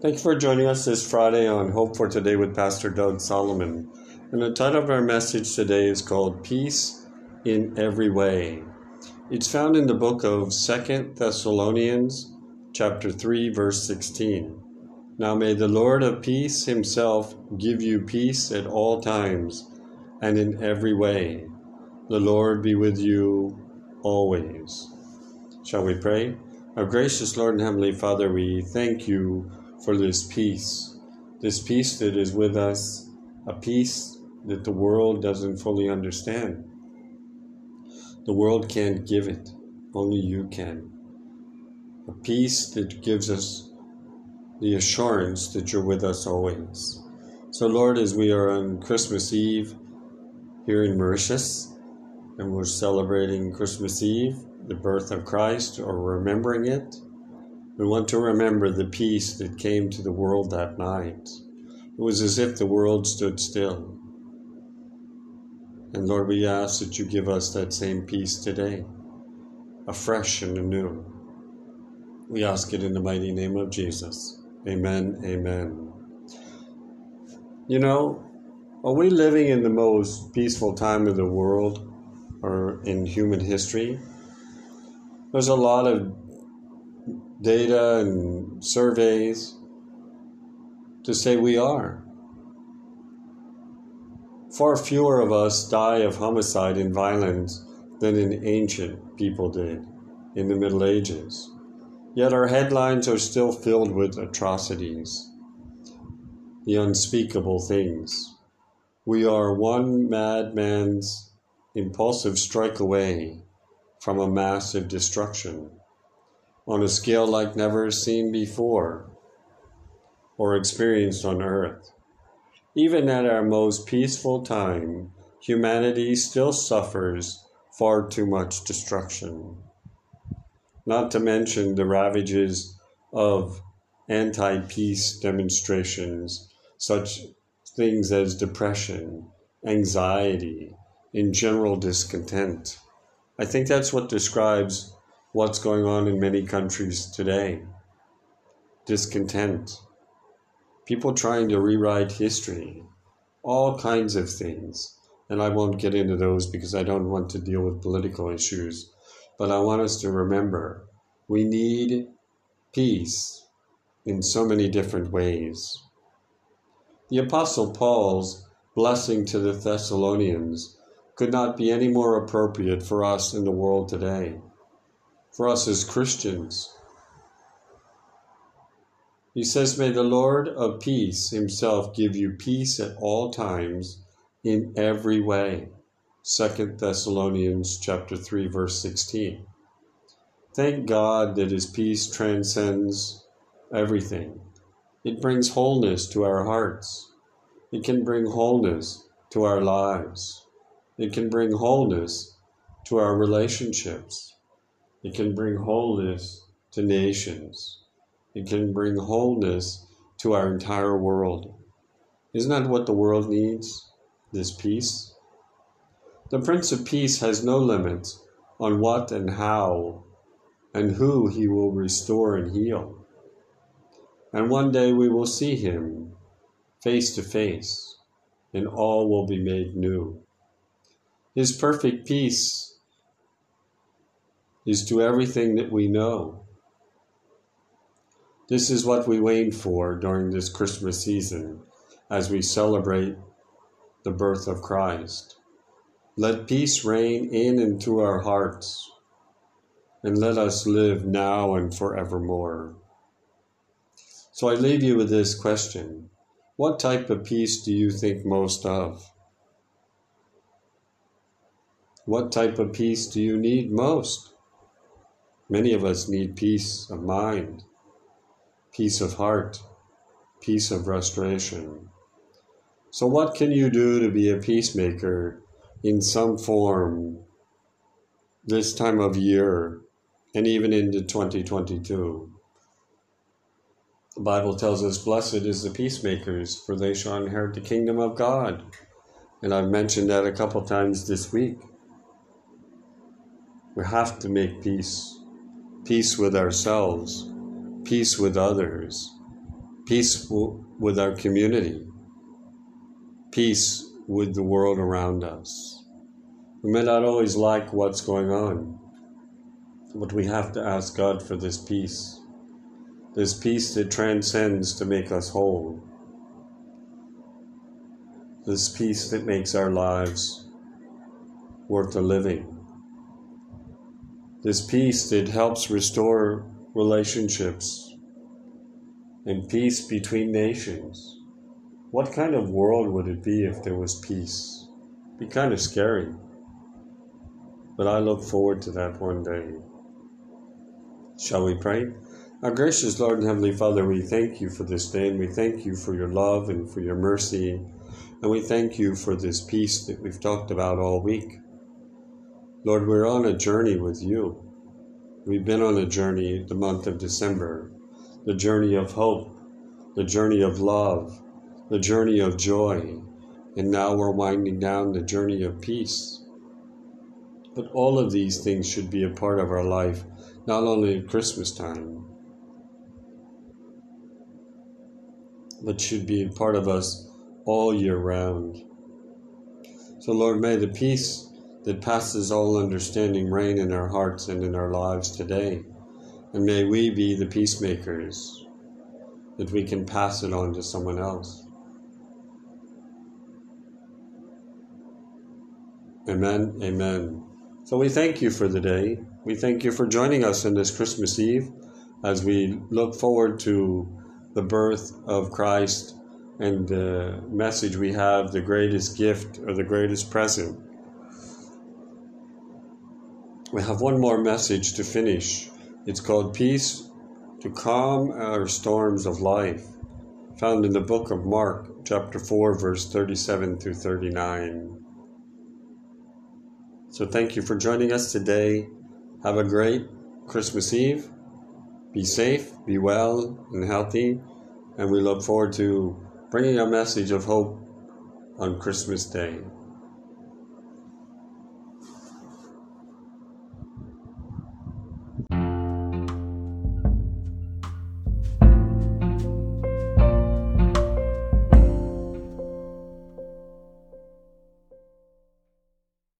Thank you for joining us this Friday on Hope for Today with Pastor Doug Solomon. And the title of our message today is called Peace in Every Way. It's found in the book of Second Thessalonians, chapter 3, verse 16. Now may the Lord of peace himself give you peace at all times and in every way. The Lord be with you always. Shall we pray? Our gracious Lord and Heavenly Father, we thank you for this peace, this peace that is with us, a peace that the world doesn't fully understand. The world can't give it, only you can. A peace that gives us the assurance that you're with us always. So, Lord, as we are on Christmas Eve here in Mauritius, and we're celebrating Christmas Eve, the birth of Christ, or remembering it, we want to remember the peace that came to the world that night. It was as if the world stood still. And Lord, we ask that you give us that same peace today, afresh and anew. We ask it in the mighty name of Jesus. Amen. Amen. You know, are we living in the most peaceful time of the world or in human history? There's a lot of data and surveys to say we are. Far fewer of us die of homicide and violence than in ancient people did in the Middle Ages. Yet our headlines are still filled with atrocities, the unspeakable things. We are one madman's impulsive strike away from a massive destruction on a scale like never seen before or experienced on earth. Even at our most peaceful time, humanity still suffers far too much destruction. Not to mention the ravages of anti peace demonstrations, such things as depression, anxiety, and general discontent. I think that's what describes what's going on in many countries today discontent, people trying to rewrite history, all kinds of things. And I won't get into those because I don't want to deal with political issues. But I want us to remember we need peace in so many different ways. The Apostle Paul's blessing to the Thessalonians could not be any more appropriate for us in the world today for us as Christians. He says, May the Lord of peace himself give you peace at all times in every way. 2 Thessalonians chapter 3 verse 16. Thank God that his peace transcends everything. It brings wholeness to our hearts. It can bring wholeness to our lives. It can bring wholeness to our relationships. It can bring wholeness to nations. It can bring wholeness to our entire world. Isn't that what the world needs? This peace? The Prince of Peace has no limits on what and how and who he will restore and heal. And one day we will see him face to face, and all will be made new. His perfect peace is to everything that we know. This is what we wait for during this Christmas season as we celebrate the birth of Christ. Let peace reign in and through our hearts, and let us live now and forevermore. So I leave you with this question What type of peace do you think most of? What type of peace do you need most? Many of us need peace of mind, peace of heart, peace of restoration. So, what can you do to be a peacemaker in some form this time of year and even into 2022? The Bible tells us, Blessed is the peacemakers, for they shall inherit the kingdom of God. And I've mentioned that a couple times this week. We have to make peace peace with ourselves, peace with others, peace w- with our community, peace with the world around us. We may not always like what's going on, but we have to ask God for this peace, this peace that transcends to make us whole, this peace that makes our lives worth a living, this peace that helps restore relationships and peace between nations. What kind of world would it be if there was peace? It'd be kind of scary. But I look forward to that one day. Shall we pray? Our gracious Lord and Heavenly Father, we thank you for this day and we thank you for your love and for your mercy. And we thank you for this peace that we've talked about all week. Lord, we're on a journey with you. We've been on a journey the month of December, the journey of hope, the journey of love, the journey of joy, and now we're winding down the journey of peace. But all of these things should be a part of our life, not only at Christmas time, but should be a part of us all year round. So, Lord, may the peace that passes all understanding reign in our hearts and in our lives today. And may we be the peacemakers that we can pass it on to someone else. Amen. Amen. So we thank you for the day. We thank you for joining us on this Christmas Eve as we look forward to the birth of Christ and the message we have the greatest gift or the greatest present we have one more message to finish. It's called Peace to Calm Our Storms of Life, found in the book of Mark, chapter 4, verse 37 through 39. So thank you for joining us today. Have a great Christmas Eve. Be safe, be well, and healthy. And we look forward to bringing a message of hope on Christmas Day.